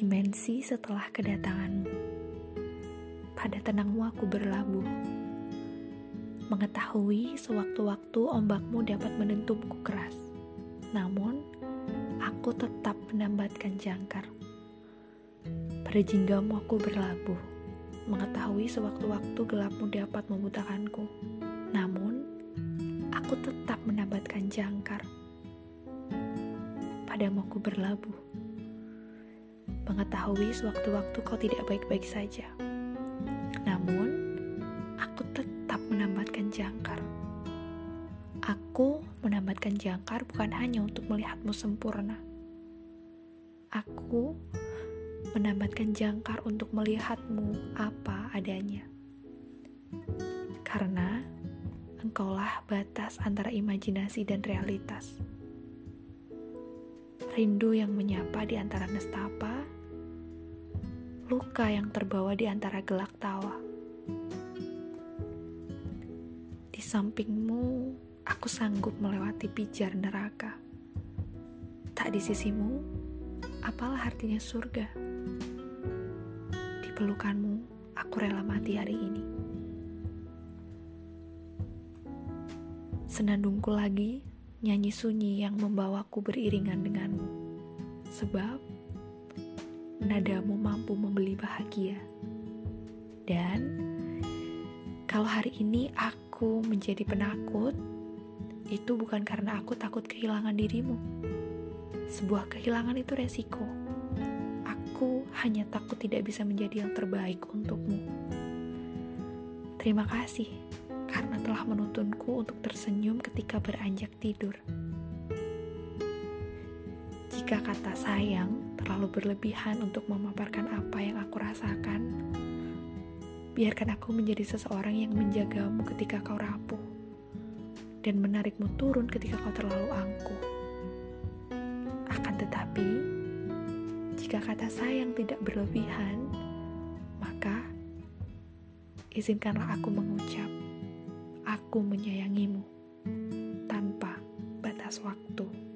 Kondisi setelah kedatanganmu. Pada tenangmu aku berlabuh. Mengetahui sewaktu-waktu ombakmu dapat menentumku keras. Namun, aku tetap menambatkan jangkar. Pada jinggamu aku berlabuh. Mengetahui sewaktu-waktu gelapmu dapat membutakanku. Namun, aku tetap menambatkan jangkar. Padamu aku berlabuh mengetahui sewaktu-waktu kau tidak baik-baik saja. Namun, aku tetap menambatkan jangkar. Aku menambatkan jangkar bukan hanya untuk melihatmu sempurna. Aku menambatkan jangkar untuk melihatmu apa adanya. Karena engkaulah batas antara imajinasi dan realitas. Rindu yang menyapa di antara nestapa luka yang terbawa di antara gelak tawa. Di sampingmu, aku sanggup melewati pijar neraka. Tak di sisimu, apalah artinya surga. Di pelukanmu, aku rela mati hari ini. Senandungku lagi, nyanyi sunyi yang membawaku beriringan denganmu. Sebab nadamu mampu membeli bahagia. Dan kalau hari ini aku menjadi penakut, itu bukan karena aku takut kehilangan dirimu. Sebuah kehilangan itu resiko. Aku hanya takut tidak bisa menjadi yang terbaik untukmu. Terima kasih karena telah menuntunku untuk tersenyum ketika beranjak tidur. Jika kata sayang terlalu berlebihan untuk memaparkan apa yang aku rasakan. Biarkan aku menjadi seseorang yang menjagamu ketika kau rapuh dan menarikmu turun ketika kau terlalu angkuh. Akan tetapi, jika kata sayang tidak berlebihan, maka izinkanlah aku mengucap, aku menyayangimu tanpa batas waktu.